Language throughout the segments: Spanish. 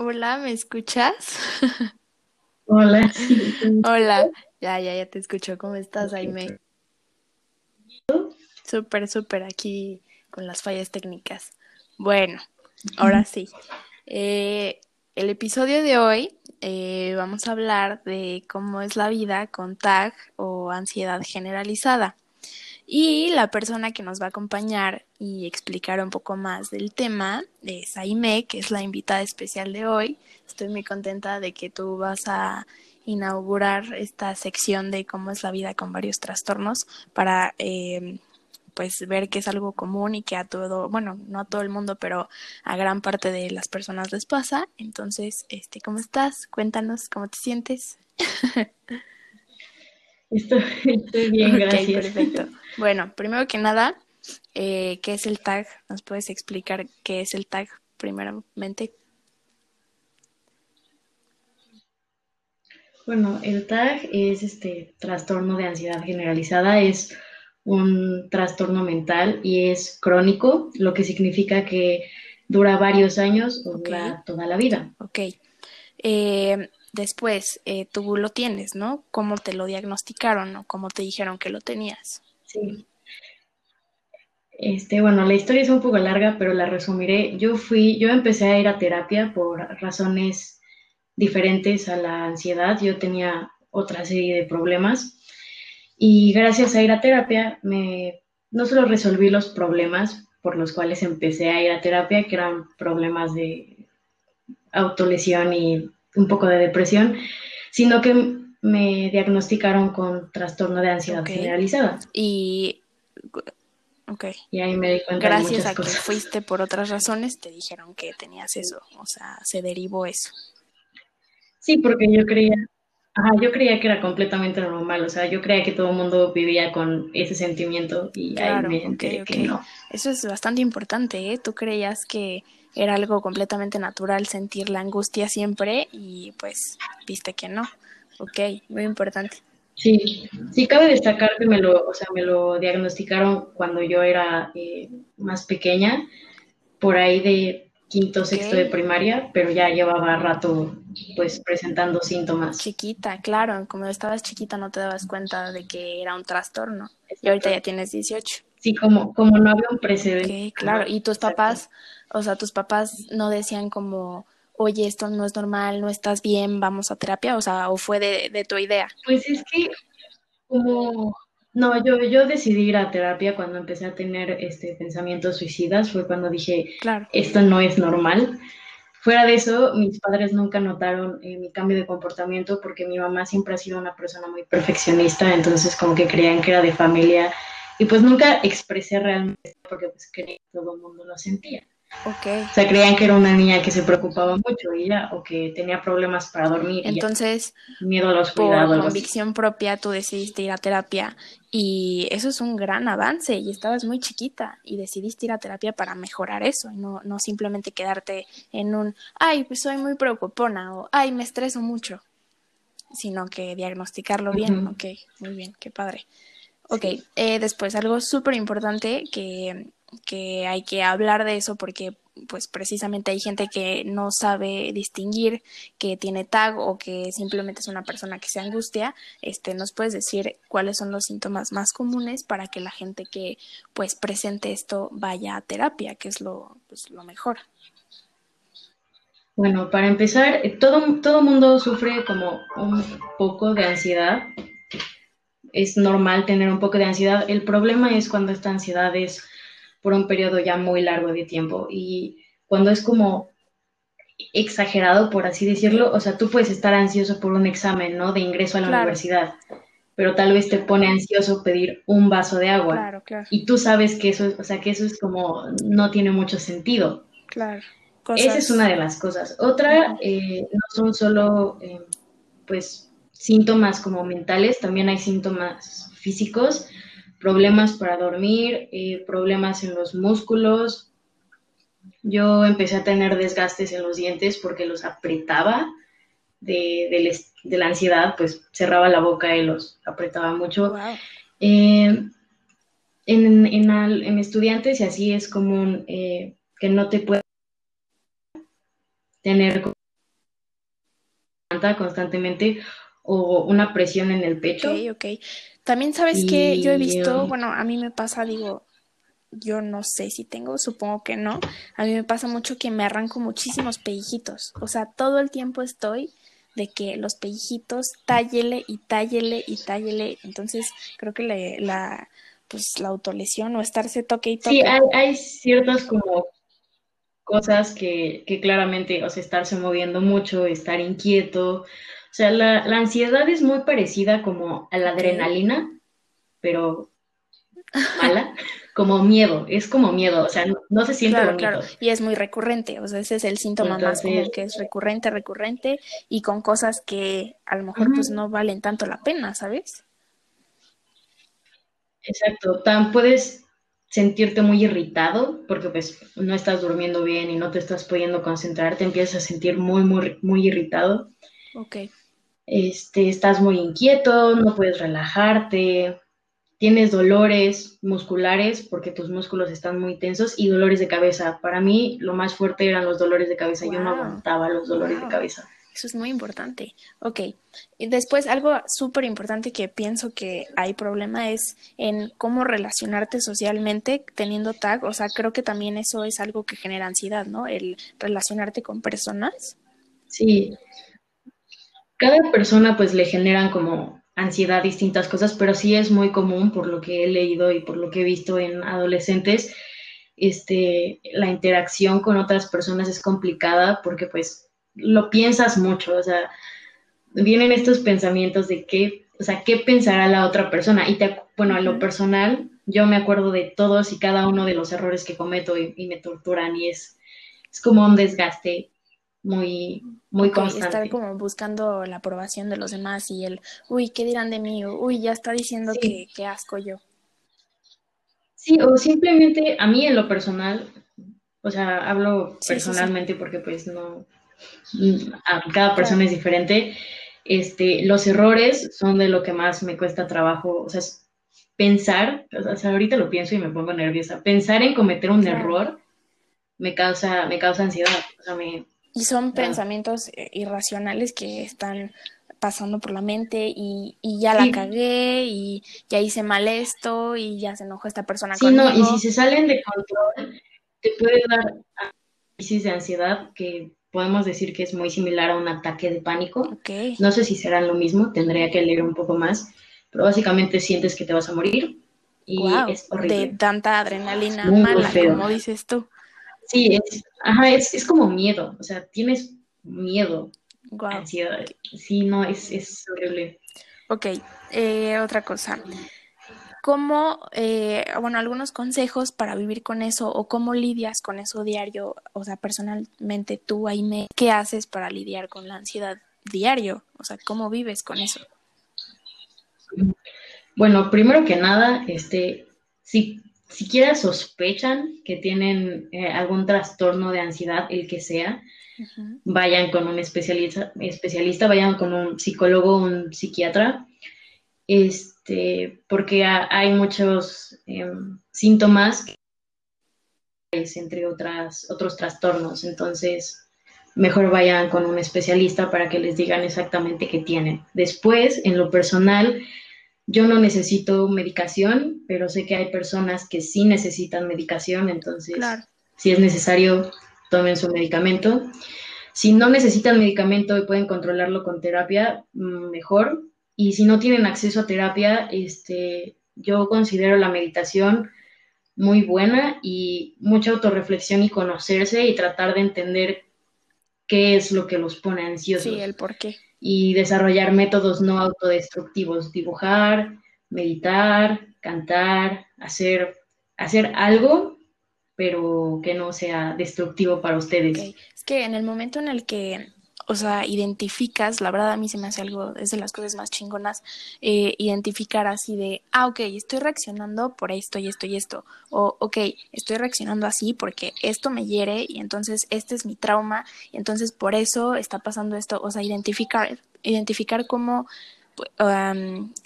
Hola, ¿me escuchas? Hola, sí. Hola, ya, ya, ya te escucho. ¿Cómo estás, Aime? Súper, súper aquí con las fallas técnicas. Bueno, ahora sí. Eh, el episodio de hoy eh, vamos a hablar de cómo es la vida con TAG o ansiedad generalizada. Y la persona que nos va a acompañar y explicar un poco más del tema es Aime, que es la invitada especial de hoy. Estoy muy contenta de que tú vas a inaugurar esta sección de cómo es la vida con varios trastornos para eh, pues ver que es algo común y que a todo, bueno, no a todo el mundo, pero a gran parte de las personas les pasa. Entonces, este, ¿cómo estás? Cuéntanos cómo te sientes. Estoy, bien, gracias. perfecto. Bueno, primero que nada, eh, ¿qué es el tag? ¿Nos puedes explicar qué es el tag primeramente? Bueno, el TAG es este trastorno de ansiedad generalizada, es un trastorno mental y es crónico, lo que significa que dura varios años o dura toda la vida. Ok. Eh, después, eh, tú lo tienes, ¿no? ¿Cómo te lo diagnosticaron o cómo te dijeron que lo tenías? Sí. Este, bueno, la historia es un poco larga, pero la resumiré. Yo fui, yo empecé a ir a terapia por razones diferentes a la ansiedad. Yo tenía otra serie de problemas y gracias a ir a terapia me no solo resolví los problemas por los cuales empecé a ir a terapia, que eran problemas de autolesión y un poco de depresión, sino que me diagnosticaron con trastorno de ansiedad generalizada. Y, okay. y ahí me di cuenta Gracias de a que fuiste por otras razones, te dijeron que tenías eso, o sea, se derivó eso. Sí, porque yo creía, ajá, yo creía que era completamente normal, o sea, yo creía que todo el mundo vivía con ese sentimiento y claro, ahí me enteré que no. Eso es bastante importante, ¿eh? Tú creías que era algo completamente natural sentir la angustia siempre y pues viste que no. Ok, muy importante. Sí, sí cabe destacar que me lo, o sea, me lo diagnosticaron cuando yo era eh, más pequeña, por ahí de quinto, sexto de primaria, pero ya llevaba rato pues presentando síntomas. Chiquita, claro, como estabas chiquita no te dabas cuenta de que era un trastorno y ahorita ya tienes 18. Sí, como, como no había un precedente. Ok, claro, y tus papás, o sea, tus papás no decían como, oye, esto no es normal, no estás bien, vamos a terapia, o sea, o fue de, de tu idea. Pues es que como no, yo, yo decidí ir a terapia cuando empecé a tener este pensamientos suicidas, fue cuando dije, Claro. esto no es normal. Fuera de eso, mis padres nunca notaron eh, mi cambio de comportamiento porque mi mamá siempre ha sido una persona muy perfeccionista, entonces como que creían que era de familia y pues nunca expresé realmente porque pues creía que todo el mundo lo sentía. Ok. O sea, creían que era una niña que se preocupaba mucho y ya, o que tenía problemas para dormir. y. Entonces, miedo a la por convicción propia, tú decidiste ir a terapia y eso es un gran avance y estabas muy chiquita y decidiste ir a terapia para mejorar eso y no, no simplemente quedarte en un, ay, pues soy muy preocupona o, ay, me estreso mucho, sino que diagnosticarlo bien. Ujú. Ok, muy bien, qué padre. Ok, eh, después algo súper importante que, que hay que hablar de eso porque pues precisamente hay gente que no sabe distinguir que tiene TAG o que simplemente es una persona que se angustia. Este, ¿nos puedes decir cuáles son los síntomas más comunes para que la gente que pues presente esto vaya a terapia, que es lo, pues, lo mejor? Bueno, para empezar, todo, todo mundo sufre como un poco de ansiedad. Es normal tener un poco de ansiedad. El problema es cuando esta ansiedad es por un periodo ya muy largo de tiempo y cuando es como exagerado, por así decirlo. O sea, tú puedes estar ansioso por un examen, ¿no? De ingreso a la Claro. universidad, pero tal vez te pone ansioso pedir un vaso de agua Claro, claro, y tú sabes que eso, es- o sea, que eso es como no tiene mucho sentido. claro. Esa es una de las cosas. Otra, eh, no son solo, eh, pues, síntomas como mentales, también hay síntomas físicos, problemas para dormir, eh, problemas en los músculos. Yo empecé a tener desgastes en los dientes porque los apretaba de, del es- de la ansiedad, pues cerraba la boca y los apretaba mucho. Wow. Eh, en, en, al- en estudiantes y así es común eh, que no te puedas tener constantemente o una presión en el pecho. Ok, ok. También sabes que yo he visto, bueno, a mí me pasa, digo, yo no sé si tengo, supongo que no. A mí me pasa mucho que me arranco muchísimos pellejitos. O sea, todo el tiempo estoy de que los pellejitos tállele y tállele y tállele. Entonces, creo que la, pues, la autolesión o estarse toque y toque. Sí, hay, hay ciertas como cosas que, que claramente, o sea, estarse moviendo mucho, estar inquieto. O sea, la, la ansiedad es muy parecida como a la adrenalina, pero mala, como miedo, es como miedo, o sea, no, se siente claro, Claro, y es muy recurrente, o sea, ese es el síntoma más común que es recurrente, recurrente y con cosas que a lo mejor pues no valen tanto la pena, ¿sabes? Exacto, tan puedes sentirte muy irritado porque pues no estás durmiendo bien y no te estás pudiendo concentrar, te empiezas a sentir muy, muy, muy irritado. Ok. Este, estás muy inquieto, no puedes relajarte, tienes dolores musculares porque tus músculos están muy tensos y dolores de cabeza. Para mí lo más fuerte eran los dolores de cabeza, yo no aguantaba los dolores de cabeza. Eso es muy importante. Ok. Y después, algo súper importante que pienso que hay problema es en cómo relacionarte socialmente teniendo tag. O sea, creo que también eso es algo que genera ansiedad, ¿no? El relacionarte con personas. Sí. Cada persona pues le generan como ansiedad distintas cosas, pero sí es muy común por lo que he leído y por lo que he visto en adolescentes. Este, la interacción con otras personas es complicada porque pues lo piensas mucho, o sea, vienen estos pensamientos de qué, o sea, qué pensará la otra persona. Y te, bueno, en lo personal, yo me acuerdo de todos y cada uno de los errores que cometo y, me torturan y es, es como un desgaste muy, muy constante. Estar como buscando la aprobación de los demás y el, uy, ¿qué dirán de mí? Uy, ya está diciendo que, que asco yo. Sí, o simplemente a mí en lo personal, o sea, hablo personalmente porque pues no, cada persona es diferente. Este, los errores son de lo que más me cuesta trabajo, o sea, pensar, o sea, ahorita lo pienso y me pongo nerviosa, pensar en cometer un error me causa, me causa ansiedad, Y son pensamientos eh, irracionales que están pasando por la mente y, ya la cagué y ya hice mal esto y ya se enojó esta persona sí, no, y si se salen de control, te puede dar crisis de ansiedad que podemos decir que es muy similar a un ataque de pánico. No sé si serán lo mismo, tendría que leer un poco más, pero básicamente sientes que te vas a morir y es horrible. De tanta adrenalina mala, como dices tú. Sí, es, ajá, es, como miedo, o sea, tienes miedo, ansiedad. Sí, no, es, es horrible. Ok, eh, otra cosa. ¿Cómo, eh, bueno, algunos consejos para vivir con eso o cómo lidias con eso diario? O sea, personalmente tú, Aime, ¿qué haces para lidiar con la ansiedad diario? O sea, ¿cómo vives con eso? Bueno, primero que nada, este, si siquiera sospechan que tienen eh, algún trastorno de ansiedad, el que sea, vayan con un especialista, especialista, vayan con un psicólogo, un psiquiatra, este, porque hay muchos em, síntomas entre otras, otros trastornos. Entonces, mejor vayan con un especialista para que les digan exactamente qué tienen. Después, en lo personal, yo no necesito medicación, pero sé que hay personas que sí necesitan medicación, entonces, si es necesario, tomen su medicamento. Si no necesitan medicamento y pueden controlarlo con terapia, mm, mejor, y si no tienen acceso a terapia, este, yo considero la meditación muy buena y mucha autorreflexión y conocerse y tratar de entender qué es lo que los pone ansiosos. Sí, el por qué. Y desarrollar métodos no autodestructivos, dibujar, meditar, cantar, hacer, hacer algo, pero que no sea destructivo para ustedes. Es que en el momento en el que o sea, identificas, la verdad a mí se me hace algo, es de las cosas más chingonas, eh, identificar así de, ah, ok, estoy reaccionando por esto y esto y esto, o ok, estoy reaccionando así porque esto me hiere y entonces este es mi trauma y entonces por eso está pasando esto, o sea, identificar, identificar cómo,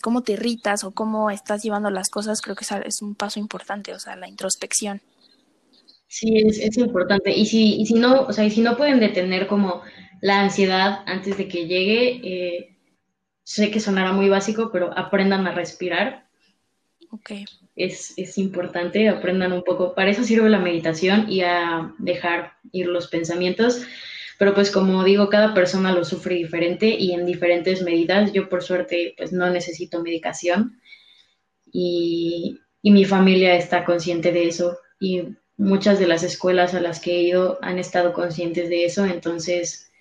cómo te irritas o cómo estás llevando las cosas, creo que es un paso importante, o sea, la introspección. Sí, es, es importante. Y si, y si no, o sea, y si no pueden detener como la ansiedad antes de que llegue, eh, sé que sonará muy básico, pero aprendan a respirar. Ok. Es, es importante, aprendan un poco. Para eso sirve la meditación y a dejar ir los pensamientos. Pero pues como digo, cada persona lo sufre diferente y en diferentes medidas. Yo por suerte pues no necesito medicación y, y mi familia está consciente de eso y muchas de las escuelas a las que he ido han estado conscientes de eso. Entonces,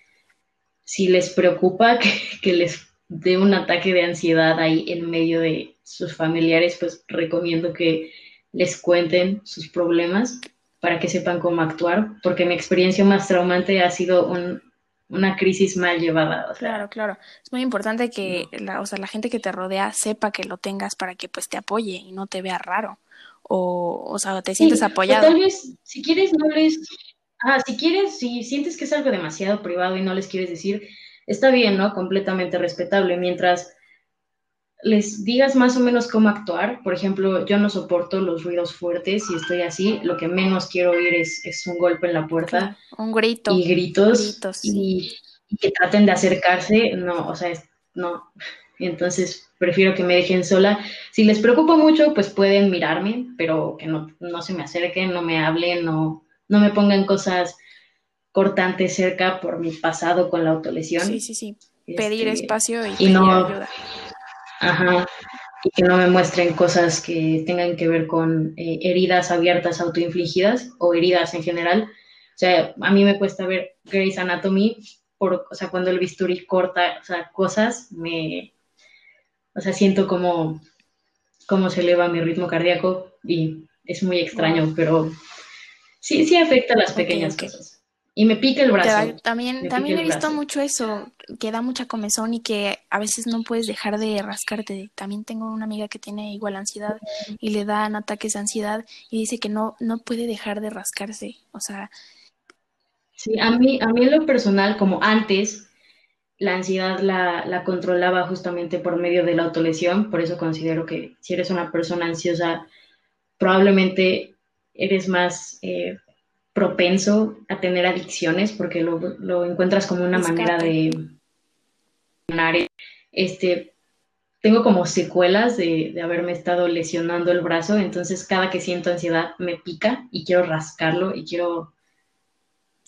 si les preocupa que, que les dé un ataque de ansiedad ahí en medio de sus familiares, pues recomiendo que les cuenten sus problemas para que sepan cómo actuar, porque mi experiencia más traumante ha sido un, una crisis mal llevada. O sea, Claro, claro. Es muy importante que la, o sea, la gente que te rodea sepa que lo tengas para que pues te apoye y no te vea raro. O, o sea, te sientes Sí, o apoyado. tal vez, si quieres, no les... Ah, si quieres, si sientes que es algo demasiado privado y no les quieres decir, está bien, ¿no? Completamente respetable. Mientras les digas más o menos cómo actuar, por ejemplo, yo no soporto los ruidos fuertes y estoy así, lo que menos quiero oír es, es un golpe en la puerta un grito, y gritos gritos. y, y que traten de acercarse, no, o sea, es- no. Entonces prefiero que me dejen sola. Si les preocupa mucho, pues pueden mirarme, pero que no, no se me acerquen, no me hablen, no, no me pongan cosas cortantes cerca por mi pasado con la autolesión. Sí, sí, sí. Pedir Este, espacio y y pedir no- ayuda. Ajá. Y que no me muestren cosas que tengan que ver con eh, heridas abiertas autoinfligidas o heridas en general. O sea, a mí me cuesta ver Grey's Anatomy, por, o sea, cuando el bisturí corta, o sea, cosas, me, o sea, siento como, como se eleva mi ritmo cardíaco y es muy extraño, pero sí, sí afecta las Ok, pequeñas cosas. Y me pica el brazo. da- también, también he visto mucho eso, que da mucha comezón y que a veces no puedes dejar de rascarte. También tengo una amiga que tiene igual ansiedad y le dan ataques de ansiedad y dice que no, no puede dejar de rascarse. O sea, Sí, a mí, a mí en lo personal, como antes, la ansiedad la, la controlaba justamente por medio de la autolesión, por eso considero que si eres una persona ansiosa, probablemente eres más eh, propenso a tener adicciones porque lo, lo encuentras como una Escape. manera de ganar. Este, tengo como secuelas de, de haberme estado lesionando el brazo, entonces cada que siento ansiedad me pica y quiero rascarlo y quiero,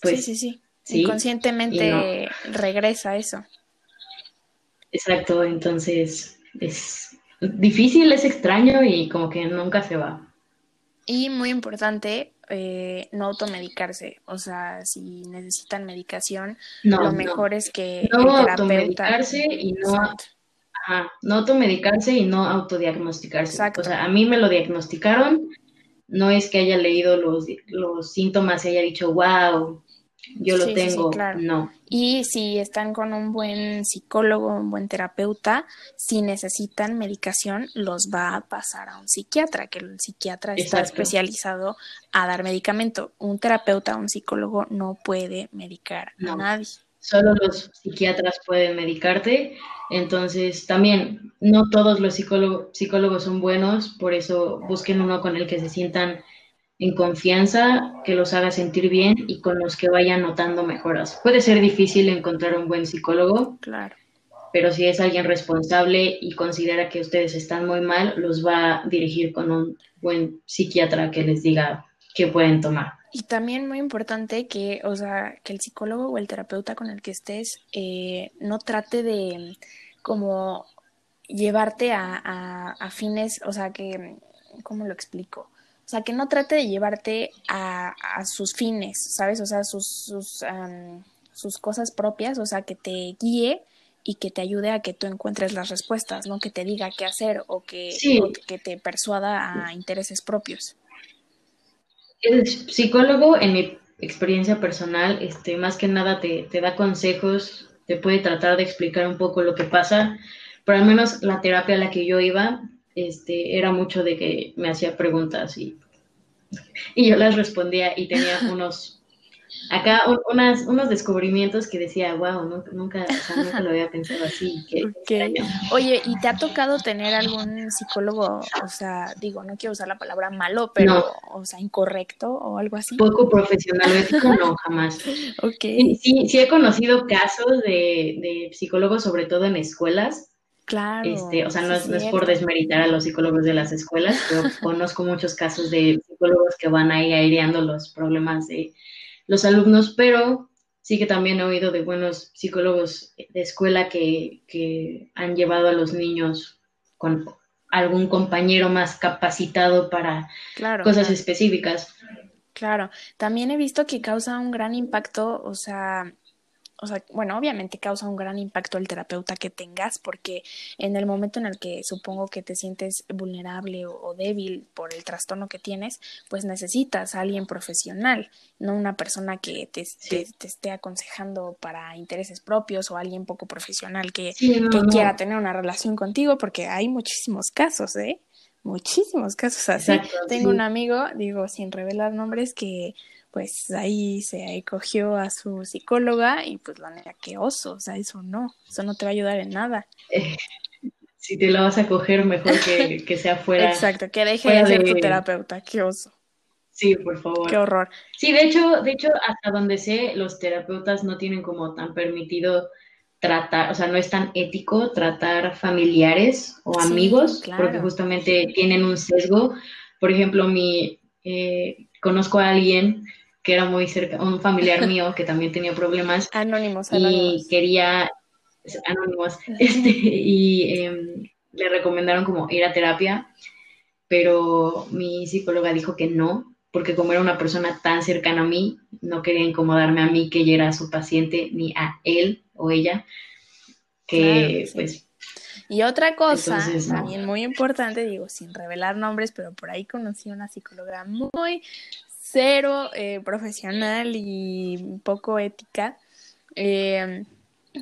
pues, sí, sí, sí. sí, Inconscientemente regresa eso. Exacto, entonces es difícil, es extraño y como que nunca se va. Y muy importante, eh, no automedicarse. O sea, si necesitan medicación, No, lo no, mejor es que no el terapeuta. automedicarse y no, ajá, no automedicarse y no autodiagnosticarse. Exacto. O sea, a mí me lo diagnosticaron, no es que haya leído los, los síntomas y haya dicho, wow, yo lo Sí, sí, sí, tengo, claro. no. Y si están con un buen psicólogo, un buen terapeuta, si necesitan medicación, los va a pasar a un psiquiatra, que el psiquiatra está especializado a dar medicamento. Un terapeuta, un psicólogo no puede medicar a No. nadie. Solo los psiquiatras pueden medicarte, entonces también no todos los psicólogo- psicólogos son buenos, por eso busquen uno con el que se sientan en confianza, que los haga sentir bien y con los que vayan notando mejoras. Puede ser difícil encontrar un buen psicólogo, Claro. pero si es alguien responsable y considera que ustedes están muy mal, los va a dirigir con un buen psiquiatra que les diga qué pueden tomar. Y también muy importante que, o sea, que el psicólogo o el terapeuta con el que estés eh, no trate de como llevarte a, a, a fines, o sea, que, ¿cómo lo explico? O sea, que no trate de llevarte a, a sus fines, ¿sabes? O sea, sus, sus, am, sus cosas propias, o sea, que te guíe y que te ayude a que tú encuentres las respuestas, no que te diga qué hacer o que, Sí. o que te persuada a intereses propios. El psicólogo, en mi experiencia personal, este, más que nada te, te da consejos, te puede tratar de explicar un poco lo que pasa, pero al menos la terapia a la que yo iba, este, era mucho de que me hacía preguntas y, y yo las respondía y tenía unos acá unas, unos descubrimientos que decía, wow, nunca, nunca, nunca lo había pensado así. Que, Oye, ¿y te ha tocado tener algún psicólogo, o sea, digo, no quiero usar la palabra malo, pero, o sea, incorrecto o algo así? Poco profesional, no, jamás. Sí, sí he conocido casos de, de psicólogos, sobre todo en escuelas, Claro. Este, o sea, no, es, por desmeritar a los psicólogos de las escuelas, pero conozco muchos casos de psicólogos que van ahí aireando los problemas de los alumnos, pero sí que también he oído de buenos psicólogos de escuela que, que han llevado a los niños con algún compañero más capacitado para cosas específicas. Claro, también he visto que causa un gran impacto, o sea, o sea, bueno, obviamente causa un gran impacto el terapeuta que tengas, porque en el momento en el que supongo que te sientes vulnerable o, débil por el trastorno que tienes, pues necesitas a alguien profesional, no una persona que te, esté aconsejando para intereses propios o alguien poco profesional que, que quiera tener una relación contigo, porque hay muchísimos casos, ¿eh? Muchísimos casos así. Tengo un amigo, digo, sin revelar nombres, que pues ahí se cogió a su psicóloga y pues la neta, qué oso, o sea, eso no, eso no te va a ayudar en nada. si te la vas a coger, mejor que, sea fuera. Exacto, que deje de ser tu terapeuta, qué oso. Sí, por favor. Qué horror. Sí, de hecho, de hecho, hasta donde sé, los terapeutas no tienen como tan permitido tratar, o sea, no es tan ético tratar familiares o amigos, porque justamente tienen un sesgo. Por ejemplo, mi eh, conozco a alguien que era muy cerca, un familiar mío que también tenía problemas. Anónimos, Y quería, anónimos, este, y em, le recomendaron como ir a terapia, pero mi psicóloga dijo que no, porque como era una persona tan cercana a mí, no quería incomodarme a mí que ella era su paciente, ni a él o ella, que pues... Y otra cosa, también muy importante, digo, sin revelar nombres, pero por ahí conocí una psicóloga muy cero eh, profesional y poco ética. Eh,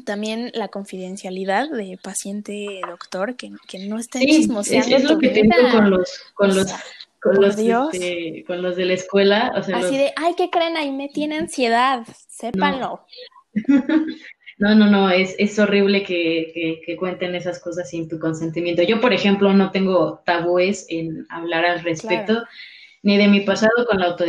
también la confidencialidad de paciente-doctor, que, que, no estén sí, chismoseando es, lo que tengo con los, con los, con los, este, con los de la escuela. Así de, ay, ¿qué creen? Ahí me tiene ansiedad, sépanlo. No. no, no, es, es horrible que, que, cuenten esas cosas sin tu consentimiento. Yo, por ejemplo, no tengo tabúes en hablar al respecto ni de mi pasado con la, auto,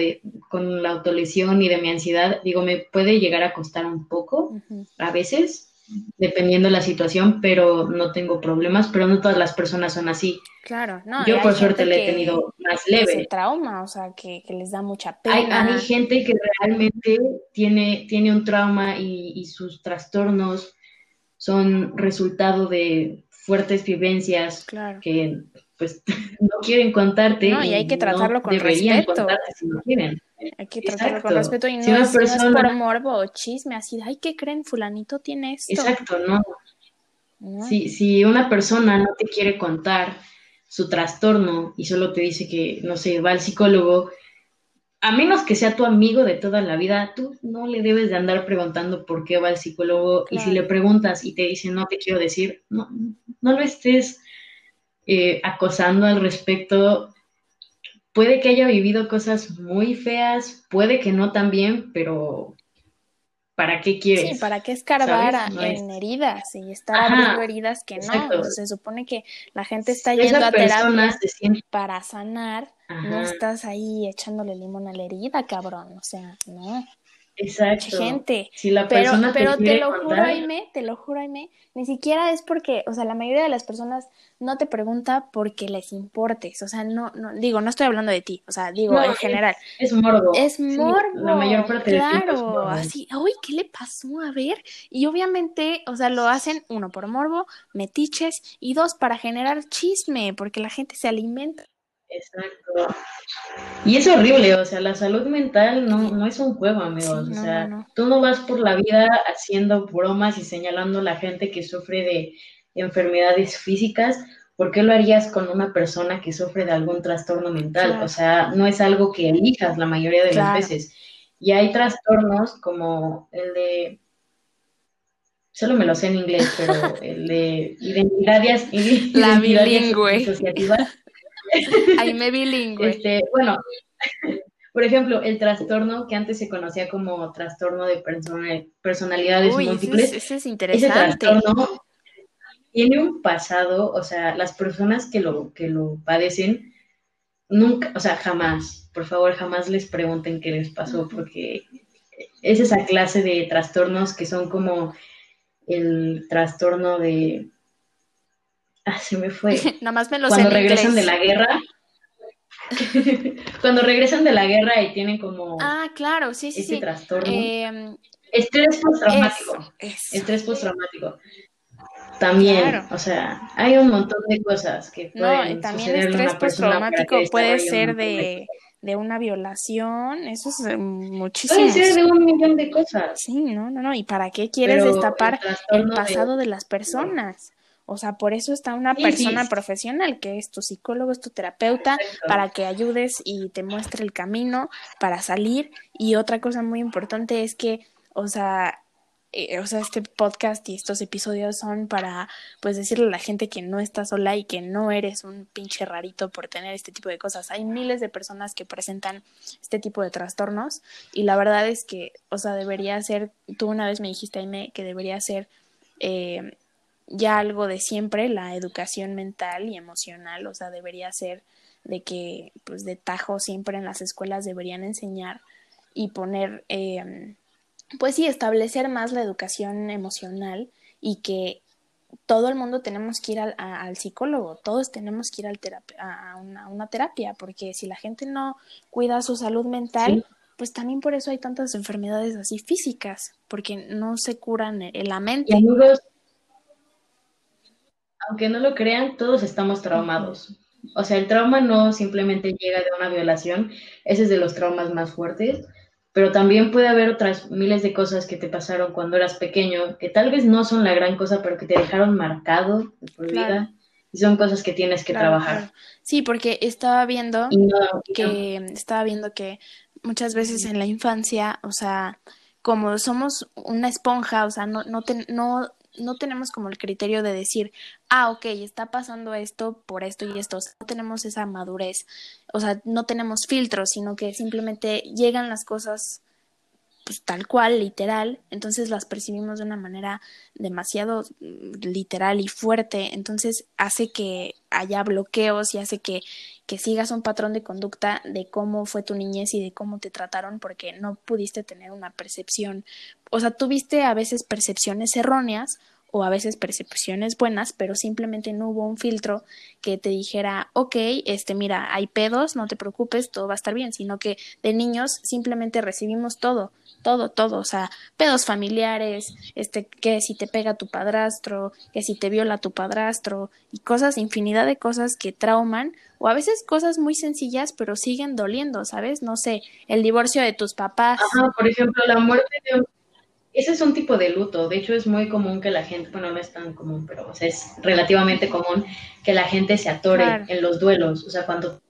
con la autolesión, ni de mi ansiedad. Digo, me puede llegar a costar un poco a veces, dependiendo de la situación, pero no tengo problemas, pero no todas las personas son así. Claro, no. Yo por suerte le he tenido más leve. trauma, o sea, que, les da mucha pena. Hay, gente que realmente tiene, tiene un trauma y, y sus trastornos son resultado de fuertes vivencias claro. que pues no quieren contarte. No, y hay que tratarlo con respeto. Si no quieren. Hay que tratarlo con respeto y no, es, por morbo o chisme, así, ay, ¿qué creen? Fulanito tiene esto. Exacto, no. Si, si una persona no te quiere contar su trastorno y solo te dice que, no sé, va al psicólogo, a menos que sea tu amigo de toda la vida, tú no le debes de andar preguntando por qué va al psicólogo y si le preguntas y te dice no te quiero decir, no, no lo estés eh, acosando al respecto. Puede que haya vivido cosas muy feas, puede que no también, pero ¿para qué quieres? Sí, ¿para qué escarbar en heridas y estar abriendo heridas que no? se supone que la gente está yendo a terapia para sanar, no estás ahí echándole limón a la herida, cabrón, o sea, no. Exacto. gente. Si la pero, persona pero te, lo juro, Aime, te lo juro, Aime, ni siquiera es porque, o sea, la mayoría de las personas no te pregunta porque les importes, o sea, no, no, digo, no estoy hablando de ti, o sea, digo en general. Es morbo. Es morbo. la mayor parte claro, así, uy, ¿qué le pasó? A ver, y obviamente, o sea, lo hacen, uno, por morbo, metiches, y dos, para generar chisme, porque la gente se alimenta Exacto. Y es horrible, o sea, la salud mental no, no es un juego, amigos. o sea, tú no vas por la vida haciendo bromas y señalando a la gente que sufre de enfermedades físicas. ¿Por qué lo harías con una persona que sufre de algún trastorno mental? O sea, no es algo que elijas la mayoría de las veces. Y hay trastornos como el de solo me lo sé en inglés, pero el de identidades, la bilingüe. Ahí me bilingüe. Este, bueno, Por ejemplo, el trastorno que antes se conocía como trastorno de personalidades múltiples. Ese, es interesante. Ese trastorno tiene un pasado, o sea, las personas que lo, que lo padecen, nunca, o sea, jamás, por favor, jamás les pregunten qué les pasó, porque es esa clase de trastornos que son como el trastorno de... Ah, se me fue. Nada más me lo Cuando regresan de la guerra. Cuando regresan de la guerra y tienen como... Ah, claro, sí, sí, ese sí. trastorno. Em, Estrés postraumático. Estrés postraumático. También, o sea, hay un montón de cosas que pueden no, también estrés una postraumático puede ser de, de una violación, eso es eh, muchísimo. Puede ser de un millón de cosas. Sí, no, no, no. ¿Y para qué quieres Pero destapar el el, trastorno de- pasado de... las personas? O sea, por eso está una Sí, persona sí. profesional que es tu psicólogo, es tu terapeuta, para que ayudes y te muestre el camino para salir. Y otra cosa muy importante es que, o sea, eh, o sea, este podcast y estos episodios son para, pues, decirle a la gente que no estás sola y que no eres un pinche rarito por tener este tipo de cosas. Hay miles de personas que presentan este tipo de trastornos y la verdad es que, o sea, debería ser, tú una vez me dijiste, Aime, que debería ser eh, ya algo de siempre, la educación mental y emocional, o sea, debería ser de que, pues, de tajo siempre en las escuelas deberían enseñar y poner, eh, pues sí, establecer más la educación emocional y que todo el mundo tenemos que ir al, a- al psicólogo, todos tenemos que ir al a, una, a una terapia, porque si la gente no cuida su salud mental, Sí. pues también por eso hay tantas enfermedades así físicas, porque no se curan en en la mente. Y amigos, aunque no lo crean, todos estamos traumados. O sea, el trauma no simplemente llega de una violación, ese es de los traumas más fuertes, pero también puede haber otras miles de cosas que te pasaron cuando eras pequeño, que tal vez no son la gran cosa, pero que te dejaron marcado de por Claro. vida, y son cosas que tienes que Claro, trabajar. claro. Sí, porque estaba viendo no, no- que estaba viendo que muchas veces en la infancia, o sea, como somos una esponja, o sea, no, no, ten- no, no tenemos como el criterio de decir, ah, ok, está pasando esto por esto y esto, o sea, no tenemos esa madurez, o sea, no tenemos filtros, sino que simplemente llegan las cosas pues tal cual, literal, entonces las percibimos de una manera demasiado mm, literal y fuerte, entonces hace que haya bloqueos y hace que, que sigas un patrón de conducta de cómo fue tu niñez y de cómo te trataron porque no pudiste tener una percepción, o sea, tuviste a veces percepciones erróneas o a veces percepciones buenas, pero simplemente no hubo un filtro que te dijera, ok, este, mira, hay pedos, no te preocupes, todo va a estar bien, sino que de niños simplemente recibimos todo, todo, todo, o sea, pedos familiares, este, que si te pega tu padrastro, que si te viola tu padrastro, y cosas, infinidad de cosas que trauman, o a veces cosas muy sencillas, pero siguen doliendo, ¿sabes? No sé, el divorcio de tus papás. Ajá, por ejemplo, la muerte de un... Ese es un tipo de luto. De hecho, es muy común que la gente, bueno, no es tan común, pero o sea, es relativamente común que la gente se atore Claro. en los duelos. O sea, cuando,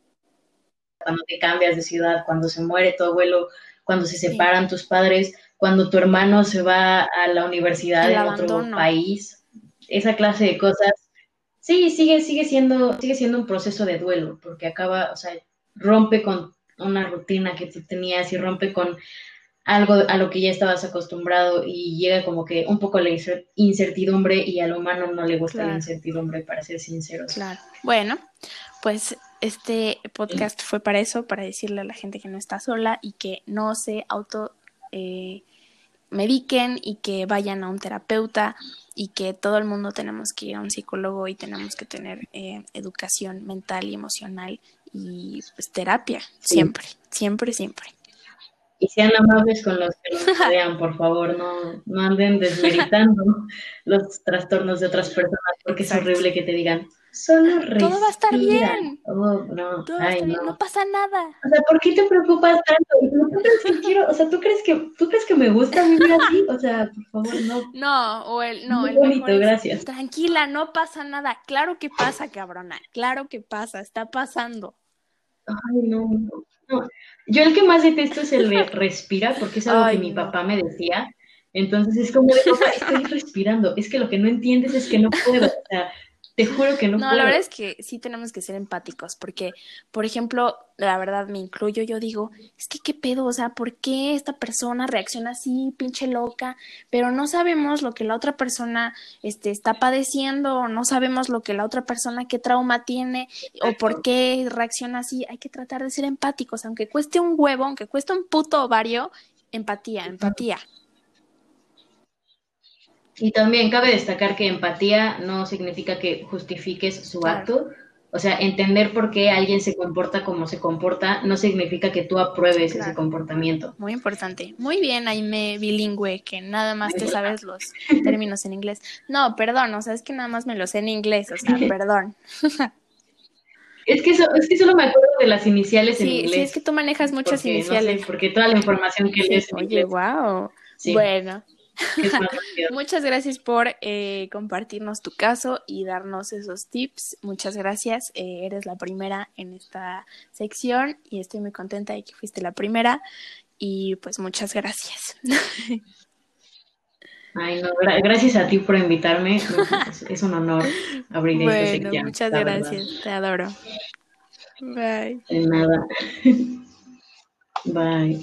cuando te cambias de ciudad, cuando se muere tu abuelo, cuando se separan tus padres, cuando tu hermano se va a la universidad en otro país, esa clase de cosas. Sí, sigue, sigue siendo, sigue siendo un proceso de duelo, porque acaba, o sea, rompe con una rutina que tú tenías y rompe con algo a lo que ya estabas acostumbrado y llega como que un poco la incer- incertidumbre y al humano no le gusta la incertidumbre, para ser sinceros. Claro. Bueno, pues este podcast fue para eso, para decirle a la gente que no está sola y que no se auto eh, mediquen y que vayan a un terapeuta y que todo el mundo tenemos que ir a un psicólogo y tenemos que tener eh, educación mental y emocional y pues terapia, Sí. siempre, siempre, siempre. Y sean amables con los que nos rodean, por favor, no, no anden desmeritando los trastornos de otras personas, porque Exacto. es horrible que te digan, solo Todo va a estar respira". bien. Oh, no, Todo va a estar bien, no. no pasa nada. O sea, ¿por qué te preocupas tanto? ¿No crees que quiero? O sea, ¿tú crees que, ¿tú crees que me gusta vivir así? O sea, por favor, no. No, o el, no, Muy el bonito, mejor es, gracias. Tranquila, no pasa nada. Claro que pasa, cabrona. Claro que pasa, está pasando. Ay, no, no. Yo el que más detesto es el de respira, porque es algo Ay, que mi no. papá me decía. Entonces es como de, papá, estoy respirando. Es que lo que no entiendes es que no puedo. O sea, Te juro que no. No, la verdad es que sí tenemos que ser empáticos, porque, por ejemplo, la verdad me incluyo, yo digo, es que qué pedo, o sea, ¿por qué esta persona reacciona así, pinche loca? Pero no sabemos lo que la otra persona este, está padeciendo, no sabemos lo que la otra persona, qué trauma tiene, o por qué reacciona así. Hay que tratar de ser empáticos, aunque cueste un huevo, aunque cueste un puto ovario, empatía, empatía. Y también cabe destacar que empatía no significa que justifiques su acto. O sea, entender por qué alguien se comporta como se comporta no significa que tú apruebes ese comportamiento. Muy importante. Muy bien, Aime bilingüe, que nada más te sabes los términos en inglés. No, perdón, o sea, es que nada más me los sé en inglés, o sea, perdón. Es que, es que solo me acuerdo de las iniciales en inglés. Sí, es que tú manejas muchas iniciales. porque toda la información que lees en Oye, wow. Bueno, Muchas gracias por eh, compartirnos tu caso y darnos esos tips. Muchas gracias. Eh, eres la primera en esta sección y estoy muy contenta de que fuiste la primera. Y pues muchas gracias. Ay, no, gracias a ti por invitarme. Es, un honor abrir esta sección. Muchas gracias. Te adoro. Bye. De nada. Bye.